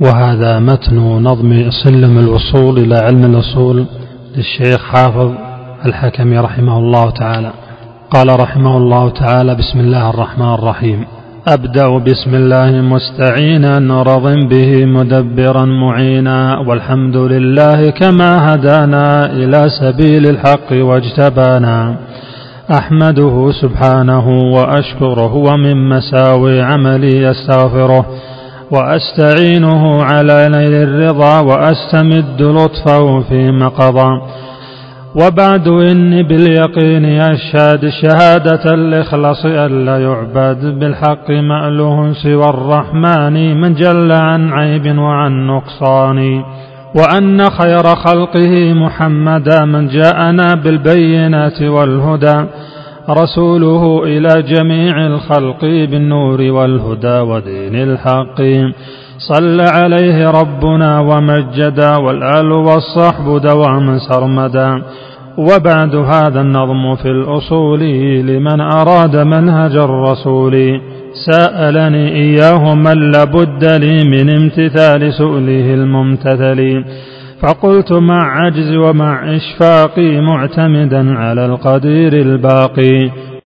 وهذا متن نظم سلم الوصول إلى علم الأصول للشيخ حافظ الحكمي رحمه الله تعالى. قال رحمه الله تعالى بسم الله الرحمن الرحيم. أبدأ بسم الله مستعينا رض به مدبرا معينا. والحمد لله كما هدانا إلى سبيل الحق واجتبانا. أحمده سبحانه وأشكره ومن مساوي عملي أستغفره. وأستعينه على نيل الرضا وأستمد لطفه فيما قضى وبعد إني باليقين أشهد شهادة الإخلاص ألا يعبد بالحق مأله سوى الرحمن من جل عن عيب وعن نقصان. وأن خير خلقه محمدا من جاءنا بالبينات والهدى. رسوله إلى جميع الخلق بالنور والهدى ودين الحق. صل عليه ربنا ومجدا والآل والصحب دوام سرمدا وبعد هذا النظم في الأصول لمن أراد منهج الرسول سألني إياه من لابد لي من امتثال سؤله الممتثل. فقلت مع عجز ومع إشفاقي معتمدا على القدير الباقي.